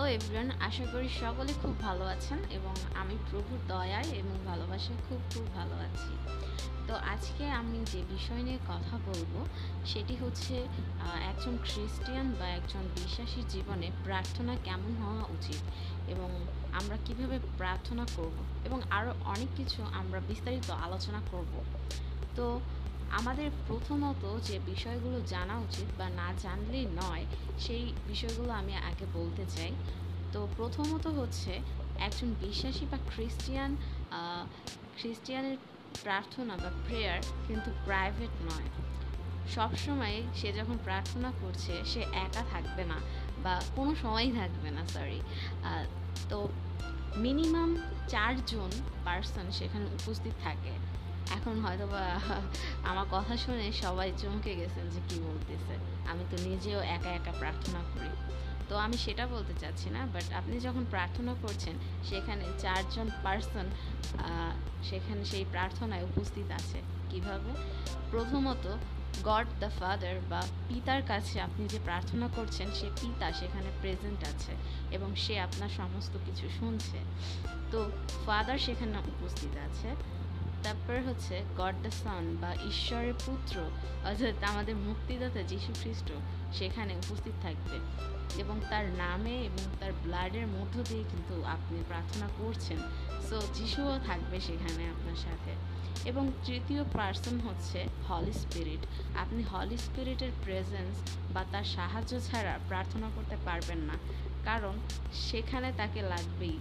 Hello everyone, আশা করি সকলে খুব ভালো আছেন এবং আমি প্রভুর দয়ায় এবং ভালোবাসায় খুব খুব ভালো আছি। তো আজকে আমি যে বিষয় নিয়ে কথা বলব, সেটি হচ্ছে একজন খ্রিস্টিয়ান বা একজন বিশ্বাসীর জীবনে প্রার্থনা কেমন হওয়া উচিত এবং আমরা কীভাবে প্রার্থনা করব এবং আরও অনেক কিছু আমরা বিস্তারিত আলোচনা করব। তো আমাদের প্রথমত যে বিষয়গুলো জানা উচিত বা না জানলেই নয় সেই বিষয়গুলো আমি আগে বলতে চাই। তো প্রথমত হচ্ছে, একজন বিশ্বাসী বা খ্রিস্টিয়ান খ্রিস্টিয়ানের প্রার্থনা বা প্রেয়ার কিন্তু প্রাইভেট নয়। সবসময় সে যখন প্রার্থনা করছে, সে একা থাকবে না বা কোনো সময়ই থাকবে না সরি তো মিনিমাম চারজন পার্সন সেখানে উপস্থিত থাকে। এখন হয়তো বা আমার কথা শুনে সবাই চমকে গেছেন যে কি বলতেছে। আমি তো নিজেও একা একা প্রার্থনা করি। তো আমি সেটা বলতে চাচ্ছি না বাট আপনি যখন প্রার্থনা করছেন, সেখানে চারজন পার্সন সেখানে সেই প্রার্থনায় উপস্থিত আছে। কীভাবে? প্রথমত গড দ্য ফাদার বা পিতার কাছে আপনি যে প্রার্থনা করছেন, সে পিতা সেখানে প্রেজেন্ট আছে এবং সে আপনার সমস্ত কিছু শুনছে। তো ফাদার সেখানে উপস্থিত আছে। তারপর হচ্ছে গড দ্য সন বা ঈশ্বরের পুত্র, অর্থাৎ আমাদের মুক্তিদাতা যীশু খ্রিস্ট সেখানে উপস্থিত থাকবে। এবং তার নামে এবং তার ব্লাডের মধ্য দিয়ে কিন্তু আপনি প্রার্থনা করছেন। সো যিশুও থাকবে সেখানে আপনার সাথে। এবং তৃতীয় পার্সন হচ্ছে হলি স্পিরিট আপনি হলি স্পিরিটের প্রেজেন্স বা তার সাহায্য ছাড়া প্রার্থনা করতে পারবেন না। কারণ সেখানে তাকে লাগবেই।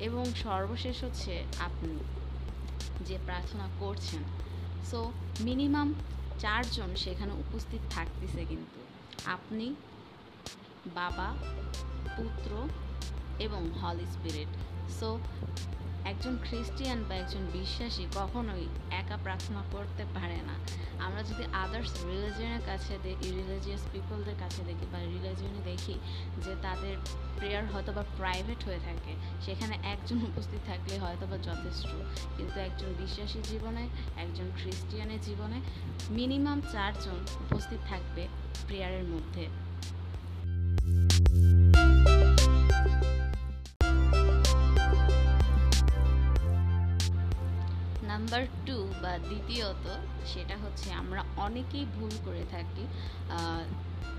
এবং সর্বশেষ হচ্ছে আপনি। যে প্রার্থনা করছেন। সো মিনিমাম চারজন সেখানে উপস্থিত থাকতেছে কিন্তু। আপনি, বাবা, পুত্র এবং হল স্পিরিট সো একজন খ্রিস্টিয়ান বা একজন বিশ্বাসী কখনোই একা প্রার্থনা করতে পারে না। আমরা যদি আদার্স রিলিজিয়নের কাছে দেখি রিলিজিয়াস পিপলদের কাছে দেখি বা রিলিজিয়নে দেখি যে তাদের প্রেয়ার হয়তো বা প্রাইভেট হয়ে থাকে, সেখানে একজন উপস্থিত থাকলে হয়তো বা যথেষ্ট। কিন্তু একজন বিশ্বাসী জীবনে, একজন খ্রিস্টিয়ানের জীবনে মিনিমাম চারজন উপস্থিত থাকবে প্রেয়ারের মধ্যে। নাম্বার টু বা দ্বিতীয়ত সেটা হচ্ছে আমরা অনেকেই ভুল করে থাকি।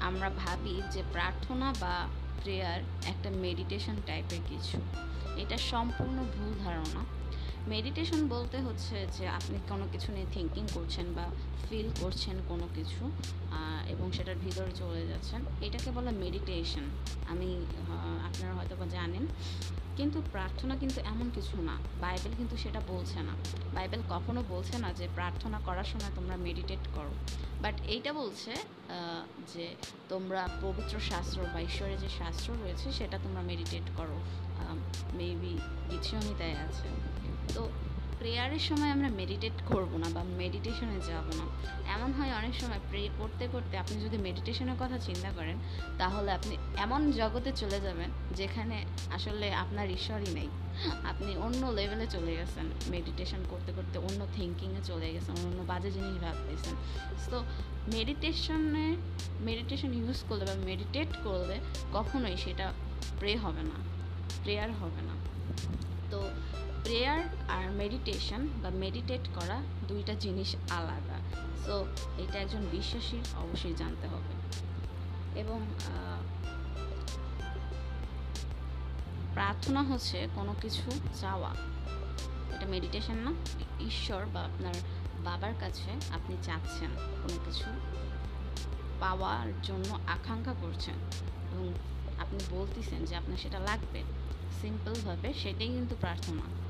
আমরা ভাবি যে প্রার্থনা বা প্রেয়ার একটা মেডিটেশন টাইপের কিছু। এটা সম্পূর্ণ ভুল ধারণা। মেডিটেশন বলতে হচ্ছে যে আপনি কোনো কিছু নিয়ে থিঙ্কিং করছেন বা ফিল করছেন কোনো কিছু এবং সেটার ভিতরে চলে যাচ্ছেন। এটাকে বলে মেডিটেশন আমি আপনারা হয়তো বা জানেন, কিন্তু প্রার্থনা কিন্তু এমন কিছু না। বাইবেল কিন্তু সেটা বলছে না। বাইবেল কখনো বলছে না যে প্রার্থনা করার সময় তোমরা মেডিটেট করো। বাট এইটা বলছে যে তোমরা পবিত্র শাস্ত্র বা ঈশ্বরের যে শাস্ত্র রয়েছে, সেটা তোমরা মেডিটেট করো। মেবি গীতসংহিতায় আছে। তো প্রেয়ারের সময় আমরা মেডিটেট করব না বা মেডিটেশনে যাব না। এমন হয় অনেক সময় প্রে করতে করতে আপনি যদি মেডিটেশনের কথা চিন্তা করেন, তাহলে আপনি এমন জগতে চলে যাবেন যেখানে আসলে আপনার ঈশ্বরই নেই। আপনি অন্য লেভেলে চলে গেছেন মেডিটেশন করতে করতে অন্য থিঙ্কিংয়ে চলে গেছেন, অন্য বাজে জিনিস ভাবতেছেন। তো মেডিটেশনে মেডিটেশন ইউজ করলে বা মেডিটেট করলে কখনোই সেটা প্রে হবে না প্রেয়ার হবে না। তো প্রেয়ার আর মেডিটেশন বা মেডিটেট করা দুইটা জিনিস আলাদা। সো এটা একজন বিশ্বাসীর অবশ্যই জানতে হবে। এবং প্রার্থনা হচ্ছে কোনো কিছু চাওয়া। এটা মেডিটেশন না, ঈশ্বর বা আপনার বাবার কাছে আপনি চাচ্ছেন কোনো কিছু পাওয়ার জন্য আকাঙ্ক্ষা করছেন এবং আপনি বলতেছেন যে আপনার সেটা লাগবে। সিম্পলভাবে সেটাই কিন্তু প্রার্থনা।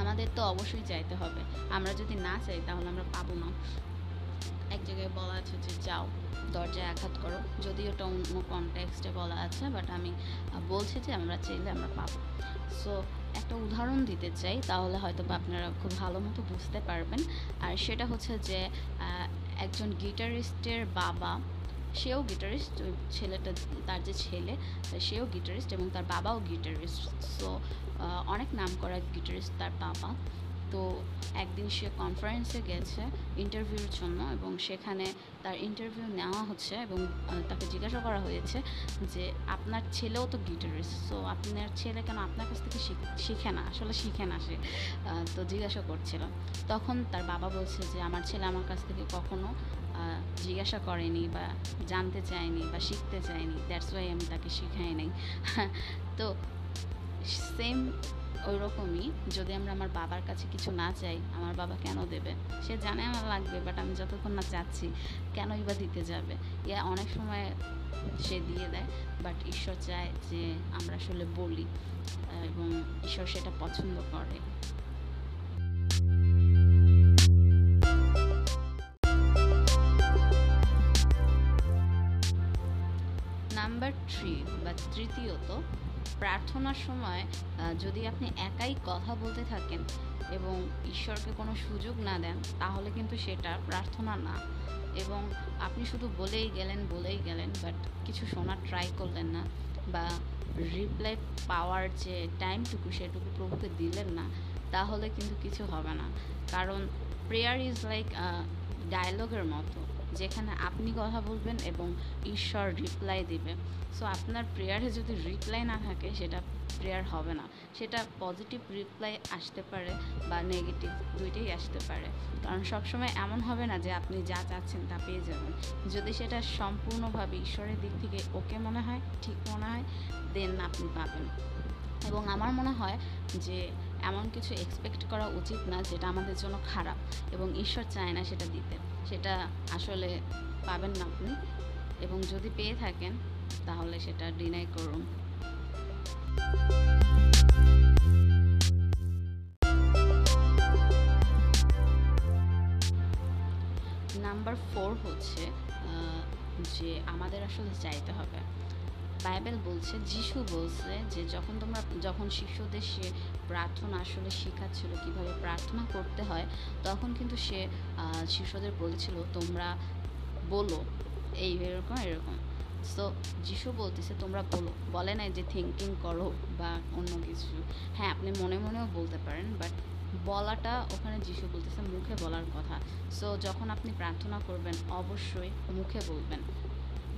আমাদের তো অবশ্যই চাইতে হবে। আমরা যদি না চাই, তাহলে আমরা পাবো না। এক জায়গায় বলা আছে যে, যাও, দরজায় আঘাত করো। যদিও ওটা অন্য কনটেক্সটে বলা আছে বাট আমি বলছি যে, আমরা চাইলে আমরা পাবো। সো একটা উদাহরণ দিতে চাই, তাহলে হয়তো বা আপনারা খুব ভালো মতো বুঝতে পারবেন। আর সেটা হচ্ছে যে একজন গিটারিস্টের বাবা সেও গিটারিস্ট ওই ছেলেটা, তার যে ছেলে, সেও গিটারিস্ট এবং তার বাবাও গিটারিস্ট সো অনেক নাম করা গিটারিস্ট তার বাবা। তো একদিন সে কনফারেন্সে গেছে ইন্টারভিউর জন্য এবং সেখানে তার ইন্টারভিউ নেওয়া হচ্ছে এবং তাকে জিজ্ঞাসা করা হয়েছে যে, আপনার ছেলেও তো গিটারিস্ট সো আপনার ছেলে কেন আপনার কাছ থেকে শিখ- না? আসলে শিখে না সে। তো জিজ্ঞাসা করছিল। তখন তার বাবা বলছে যে, আমার ছেলে আমার কাছ থেকে কখনো জিজ্ঞাসা করেনি বা জানতে চায়নি বা শিখতে চায়নি দ্যাটস ওয়াই আমি তাকে শিখাই নাই। তো সেম ওই রকমই যদি আমরা আমার বাবার কাছে কিছু না চাই, আমার বাবা কেন দেবে? সে জানে আমার লাগবে বাট আমি যতক্ষণ না চাচ্ছি, কেনই বা দিতে যাবে? ইয়া অনেক সময় সে দিয়ে দেয় বাট ঈশ্বর চায় যে আমরা আসলে বলি এবং ঈশ্বর সেটা পছন্দ করে। নাম্বার থ্রি বা তৃতীয়ত, প্রার্থনার সময় যদি আপনি একাই কথা বলতে থাকেন এবং ঈশ্বরকে কোনো সুযোগ না দেন, তাহলে কিন্তু সেটা প্রার্থনা না। এবং আপনি শুধু বলেই গেলেন বলেই গেলেন বাট কিছু শোনার ট্রাই করলেন না বা রিপ্লাই পাওয়ার যে টাইমটুকু সেটুকু প্রভুকে দিলেন না, তাহলে কিন্তু কিছু হবে না। কারণ প্রেয়ার ইজ লাইক ডায়লগের মতো। যেখানে আপনি কথা বলবেন এবং ঈশ্বর রিপ্লাই দিবে। সো আপনার প্রেয়ারে যদি রিপ্লাই না থাকে, সেটা প্রেয়ার হবে না। সেটা পজিটিভ রিপ্লাই আসতে পারে বা নেগেটিভ দুইটাই আসতে পারে। কারণ সবসময় এমন হবে না যে আপনি যা চাচ্ছেন তা পেয়ে যাবেন। যদি সেটা সম্পূর্ণভাবে ঈশ্বরের দিক থেকে ওকে মনে হয়, ঠিক মনে হয় দেন আপনি পাবেন। এবং আমার মনে হয় যে এমন কিছু এক্সপেক্ট করা উচিত না যেটা আমাদের জন্য খারাপ এবং ঈশ্বর চায় না সেটা দিতে। সেটা আসলে পাবেন না আপনি। এবং যদি পেয়ে থাকেন, তাহলে সেটা ডিনাই করুন। নাম্বার ফোর হচ্ছে যে আমাদের আসলে চাইতে হবে। বাইবেল বলছে, যিশু বলছে যে যখন তোমরা, যখন শিশুদের সে প্রার্থনা আসলে শেখাচ্ছিল কীভাবে প্রার্থনা করতে হয়, তখন কিন্তু সে শিশুদের বলেছিল, তোমরা বলো। এই এরকম এরকম। সো যিশু বলতেছে, তোমরা বলো। বলে নাই যে থিঙ্কিং করো বা অন্য কিছু। হ্যাঁ আপনি মনে মনেও বলতে পারেন বাট বলাটা ওখানে যিশু বলতেছে মুখে বলার কথা। সো যখন আপনি প্রার্থনা করবেন, অবশ্যই মুখে বলবেন।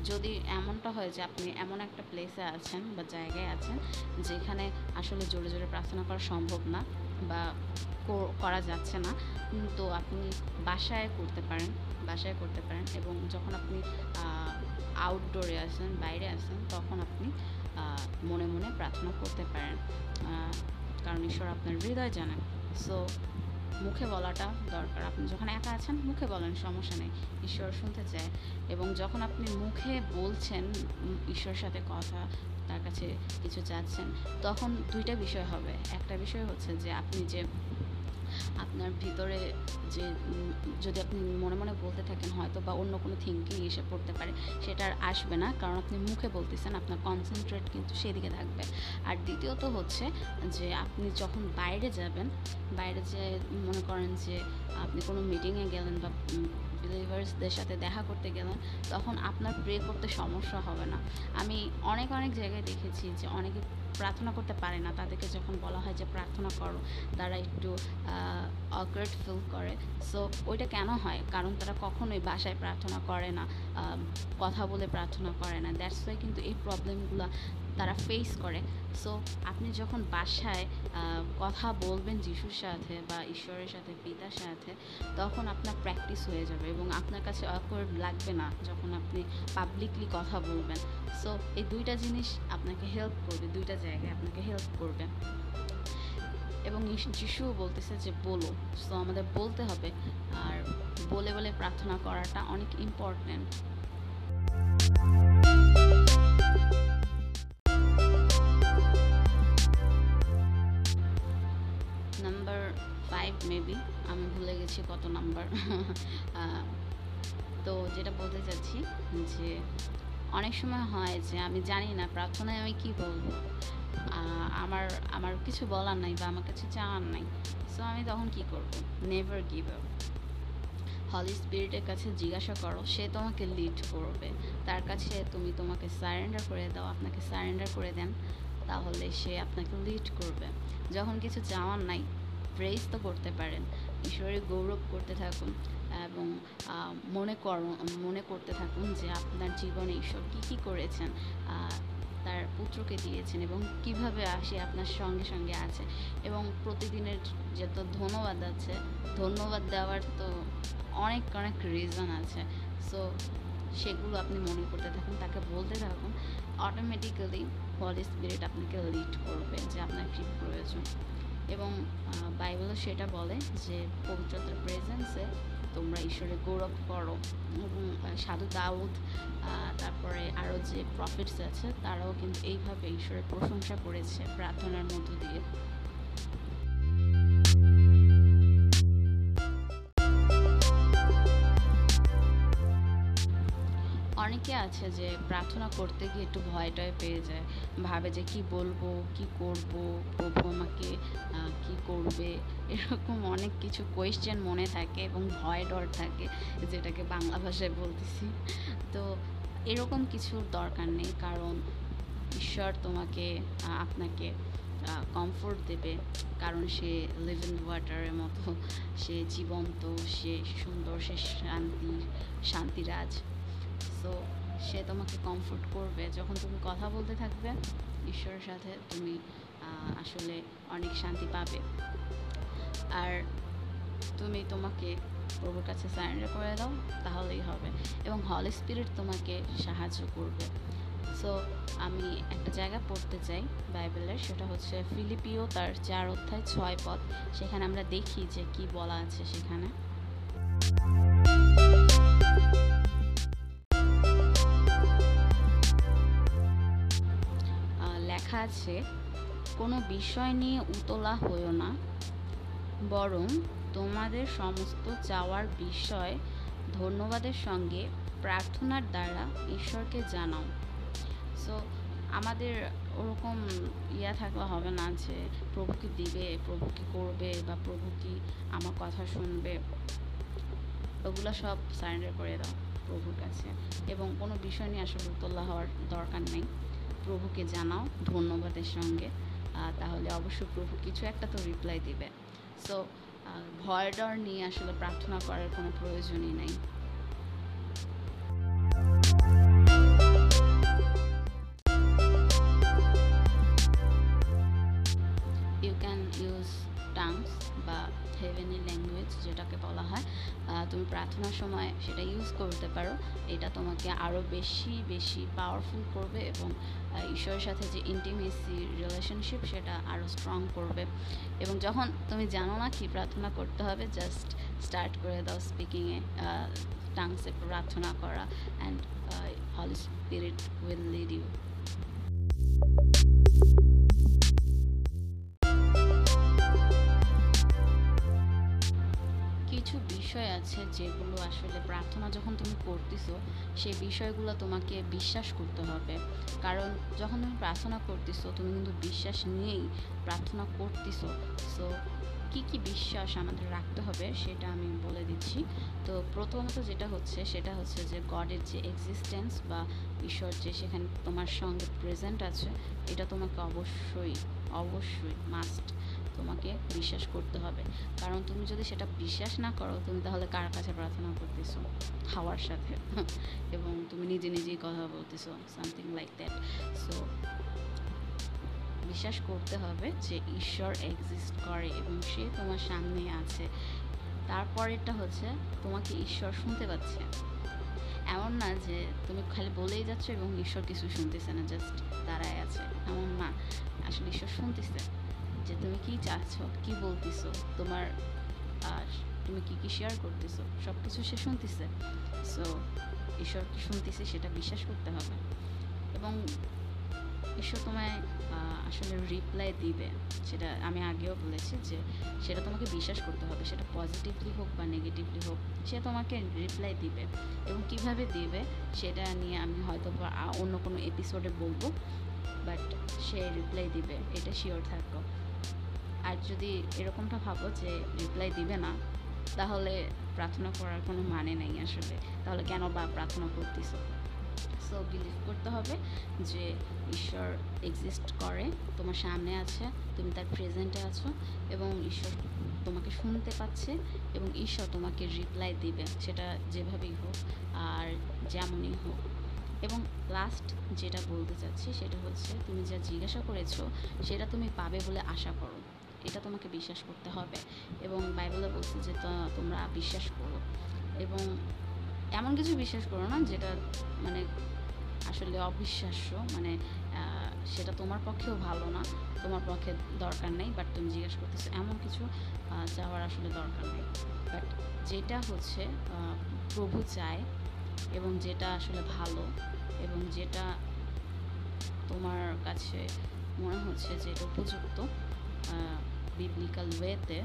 যদি এমনটা হয় যে আপনি এমন একটা প্লেসে আছেন বা জায়গায় আছেন যেখানে আসলে জোরে জোরে প্রার্থনা করা সম্ভব না বা করা যাচ্ছে না তো আপনি বাসায় করতে পারেন, বাসায় করতে পারেন এবং যখন আপনি আউটডোরে আছেন, বাইরে আছেন, তখন আপনি মনে মনে প্রার্থনা করতে পারেন। কারণ ঈশ্বর আপনার হৃদয় জানেন। সো মুখে বলাটা দরকার। আপনি যখন একা আছেন, মুখে বলেন, সমস্যা নেই। ঈশ্বর শুনতে চায় এবং যখন আপনি মুখে বলছেন, ঈশ্বরের সাথে কথা, তার কাছে কিছু চাচ্ছেন, তখন দুইটা বিষয় হবে। একটা বিষয় হচ্ছে যে আপনি যে আপনার ভিতরে যে যদি আপনি মনে মনে বলতে থাকেন হয়তো বা অন্য কোনো থিঙ্কিং এসে পড়তে পারে, সেটা আর আসবে না। কারণ আপনি মুখে বলতেছেন, আপনার কনসেন্ট্রেট কিন্তু সেদিকে থাকবে। আর দ্বিতীয়ত হচ্ছে যে, আপনি যখন বাইরে যাবেন, বাইরে যে মনে করেন যে, আপনি কোনো মিটিংয়ে গেলেন বা বিলিভার্সদের সাথে দেখা করতে গেলেন তখন আপনার প্রে করতে সমস্যা হবে না। আমি অনেক অনেক জায়গায় দেখেছি যে অনেকে প্রার্থনা করতে পারে না। তাদেরকে যখন বলা হয় যে প্রার্থনা করো, তারা একটু অকওয়ার্ড ফিল করে। সো ওইটা কেন হয়? কারণ তারা কখনোই বাসায় প্রার্থনা করে না কথা বলে প্রার্থনা করে না। দ্যাটস ওয়াই কিন্তু এই প্রবলেমগুলো তারা ফেস করে। সো আপনি যখন বাসায় কথা বলবেন যিশুর সাথে বা ঈশ্বরের সাথে, পিতার সাথে, তখন আপনার প্র্যাকটিস হয়ে যাবে এবং আপনার কাছে অকওয়ার্ড লাগবে না যখন আপনি পাবলিকলি কথা বলবেন। সো এই দুইটা জিনিস আপনাকে হেল্প করবে, দুইটা জায়গায় আপনাকে হেল্প করবে। এবং যিশুও বলতেছে যে, বলো। সো আমাদের বলতে হবে। আর বলে বলে প্রার্থনা করাটা অনেক ইম্পর্ট্যান্ট ফাইভ মেবি আমি ভুলে গেছি কত নাম্বার তো যেটা বলতে চাচ্ছি যে অনেক সময় হয় যে আমি জানি না প্রার্থনায় আমি কি বলব। আমার আমার কিছু বলার নাই বা আমার কিছু চাওয়ার নাই। সো আমি তখন কি করব? নেভার গিভ আপ হলি স্পিরিটের কাছে জিজ্ঞাসা করো, সে তোমাকে লিড করবে। তার কাছে তুমি তোমাকে সারেন্ডার করে দাও, আপনাকে সারেন্ডার করে দেন, তাহলে সে আপনাকে লিড করবে। যখন কিছু চাওয়ার নাই প্রেস তো করতে পারেন। ঈশ্বরের গৌরব করতে থাকুন এবং মনে কর, মনে করতে থাকুন যে আপনার জীবনে ঈশ্বর কী কী করেছেন তার পুত্রকে দিয়েছেন এবং কীভাবে আসে আপনার সঙ্গে সঙ্গে আছে। এবং প্রতিদিনের যত ধন্যবাদ আছে, ধন্যবাদ দেওয়ার তো অনেক অনেক রিজন আছে। সো সেগুলো আপনি মনে করতে থাকুন, তাকে বলতে থাকুন অটোমেটিক্যালি হলি স্পিরিট আপনাকে লিড করবে যে আপনার কী প্রয়োজন। এবং বাইবেলও সেটা বলে যে পবিত্রতার প্রেজেন্সে তোমরা ঈশ্বরের গৌরব করো। এবং সাধু দাউদ তারপরে আরও যে প্রফিটস আছে, তারাও কিন্তু এইভাবে ঈশ্বরের প্রশংসা করেছে প্রার্থনার মধ্য দিয়ে। আছে যে প্রার্থনা করতে গিয়ে একটু ভয় টয় পেয়ে যায়। ভাবে যে কি বলব, কি করব, প্রভু আমাকে কি করবে? এরকম অনেক কিছু কোয়েশ্চেন মনে থাকে এবং ভয় ডর থাকে, যেটাকে বাংলা ভাষায় বলতেছি। তো এরকম কিছুর দরকার নেই, কারণ ঈশ্বর তোমাকে আপনাকে কমফোর্ট দেবে। কারণ সে লিভিং ওয়াটারের মতো, সে জীবন্ত, সে সুন্দর, সে শান্তি শান্তিরাজ। সো সে তোমাকে কমফোর্ট করবে। যখন তুমি কথা বলতে থাকবে, ঈশ্বরের সাথে তুমি আসলে অনেক শান্তি পাবে। আর তুমি তোমাকে প্রভুর কাছে সারেন্ডার করে দাও, তাহলেই হবে। এবং হল স্পিরিট তোমাকে সাহায্য করবে। সো আমি একটা জায়গা পড়তে চাই বাইবেলের সেটা হচ্ছে ফিলিপিও তার চার অধ্যায় ছয় পথ সেখানে আমরা দেখি যে কি বলা আছে সেখানে। আছে, কোনো বিষয় নিয়ে উতলা হইও না, বরং তোমাদের সমস্ত চাওয়ার বিষয় ধন্যবাদের সঙ্গে প্রার্থনার দ্বারা ঈশ্বরকে জানাও। সো আমাদের ওরকম ইয়া থাকলে হবে না যে প্রভু কি দিবে, প্রভু কি করবে বা প্রভু কি আমার কথা শুনবে। ওগুলো সব সারেন্ডার করে দাও প্রভুর কাছে। এবং কোনো বিষয় নিয়ে আসলে উতলা হওয়ার দরকার নেই। প্রভুকে জানাও ধন্যবাদের সঙ্গে তাহলে অবশ্যই প্রভু কিছু একটা তো রিপ্লাই দিবে। সো ভয় ডর নিয়ে আসলে প্রার্থনা করার কোনো প্রয়োজনই নেই। ল্যাঙ্গুয়েজ যেটাকে বলা হয়। তুমি প্রার্থনার সময় সেটা ইউজ করতে পারো। এটা তোমাকে আরও বেশি বেশি পাওয়ারফুল করবে এবং ঈশ্বরের সাথে যে ইন্টিমেসি রিলেশনশিপ সেটা আরও স্ট্রং করবে। এবং যখন তুমি জানো না কি প্রার্থনা করতে হবে জাস্ট স্টার্ট করে দাও স্পিকিংয়ে টাংসে প্রার্থনা করা and holy spirit will lead you কিছু বিষয় আছে যেগুলো আসলে প্রার্থনা যখন তুমি করতেছো, সেই বিষয়গুলো তোমাকে বিশ্বাস করতে হবে। কারণ যখন তুমি প্রার্থনা করতেছো, তুমি কিন্তু বিশ্বাস নিয়েই প্রার্থনা করতেছো। সো কী কী বিশ্বাস আমাদের রাখতে হবে সেটা আমি বলে দিচ্ছি। তো প্রথমত যেটা হচ্ছে, সেটা হচ্ছে যে গডের যে এক্সিস্টেন্স বা ঈশ্বর যে সেখানে তোমার সঙ্গে প্রেজেন্ট আছে, এটা তোমাকে অবশ্যই অবশ্যই মাস্ট তোমাকে বিশ্বাস করতে হবে। কারণ তুমি যদি সেটা বিশ্বাস না করো, তুমি তাহলে কার কাছে প্রার্থনা করতেছো? হাওয়ার সাথে। এবং তুমি নিজে নিজেই কথা বলতেছো সামথিং লাইক দ্যাট সো বিশ্বাস করতে হবে যে ঈশ্বর এক্সিস্ট করে এবং সে তোমার সামনে আছে। তারপরেরটা হচ্ছে, তোমাকে ঈশ্বর শুনতে পাচ্ছে। এমন না যে তুমি খালি বলেই যাচ্ছ এবং ঈশ্বর কিছু শুনতেছে না জাস্ট দাঁড়ায় আছে। এমন না। আসলে ঈশ্বর শুনতেছে। যে তুমি কি চাচ্ছ, কি বলতেছো, তোমার, আর তুমি কি কি শেয়ার করতেছো সব কিছু সে শুনতেছে। সো ঈশ্বর কি শুনতেছে সেটা বিশ্বাস করতে হবে। এবং ঈশ্বর তোমায় আসলে রিপ্লাই দিবে। সেটা আমি আগেও বলেছি যে, সেটা তোমাকে বিশ্বাস করতে হবে। সেটা পজিটিভলি হোক বা নেগেটিভলি হোক, সে তোমাকে রিপ্লাই দিবে। এবং কীভাবে দিবে, সেটা নিয়ে আমি হয়তো অন্য কোনো এপিসোডে বলব। বাট সে রিপ্লাই দিবে, এটা শিওর থাকো। আর যদি এরকমটা ভাবো যে রিপ্লাই দিবে না, তাহলে প্রার্থনা করার কোনো মানে নেই আসলে। তাহলে কেন বা প্রার্থনা করতেছো? সো বিলিভ করতে হবে যে ঈশ্বর এক্সিস্ট করে, তোমার সামনে আছে, তুমি তার প্রেজেন্টে আছো এবং ঈশ্বর তোমাকে শুনতে পাচ্ছে এবং ঈশ্বর তোমাকে রিপ্লাই দিবে, সেটা যেভাবেই হোক আর যেমনই হোক। এবং লাস্ট যেটা বলতে চাচ্ছি, সেটা হচ্ছে তুমি যা জিজ্ঞাসা করেছ, সেটা তুমি পাবে বলে আশা করো। এটা তোমাকে বিশ্বাস করতে হবে। এবং বাইবেলে বলছে যে তোমরা বিশ্বাস করো। এবং এমন কিছু বিশ্বাস করো না যেটা মানে আসলে অবিশ্বাস্য মানে সেটা তোমার পক্ষেও ভালো না, তোমার পক্ষে দরকার নেই বাট তুমি জিজ্ঞেস করতেছো এমন কিছু চাওয়ার আসলে দরকার নেই। বাট যেটা হচ্ছে প্রভু চায় এবং যেটা আসলে ভালো এবং যেটা তোমার কাছে মনে হচ্ছে যে উপযুক্ত বিবলিক্যাল ওয়েতে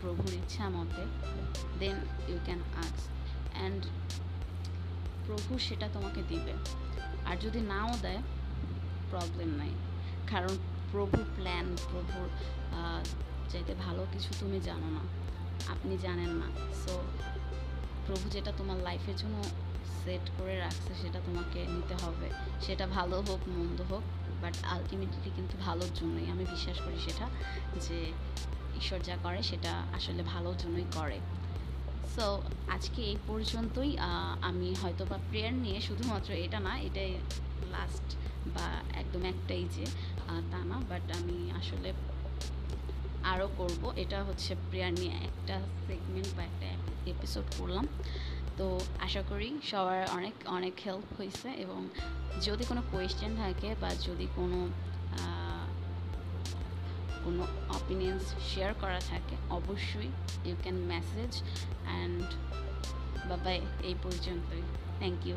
প্রভুর ইচ্ছা মতে দেন ইউ ক্যান আক্স অ্যান্ড প্রভু সেটা তোমাকে দিবে আর যদি নাও দেয় প্রবলেম নাই কারণ প্রভুর প্ল্যান প্রভুর চাইতে ভালো কিছু তুমি জানো না আপনি জানেন না সো প্রভু যেটা তোমার লাইফের জন্য সেট করে রাখছে সেটা তোমাকে নিতে হবে সেটা ভালো হোক মন্দ হোক বাট আলটিমেটলি কিন্তু ভালোর জন্যই আমি বিশ্বাস করি সেটা, যে ঈশ্বর যা করে সেটা আসলে ভালোর জন্যই করে। সো আজকে এই পর্যন্তই আমি হয়তো বা প্রেয়ার নিয়ে শুধুমাত্র এটা না, এটাই লাস্ট বা একদম একটাই যে তা না বাট আমি আসলে আরও করব। এটা হচ্ছে প্রেয়ার নিয়ে একটা সেগমেন্ট বা একটা এপিসোড করলাম। তো আশা করি সবার অনেক অনেক হেল্প হয়েছে এবং যদি কোনো কোয়েশ্চেন থাকে বা যদি কোনো কোনো অপিনিয়ন্স শেয়ার করা থাকে, অবশ্যই ইউ ক্যান মেসেজ অ্যান্ড বাবাই এই পর্যন্তই। Thank you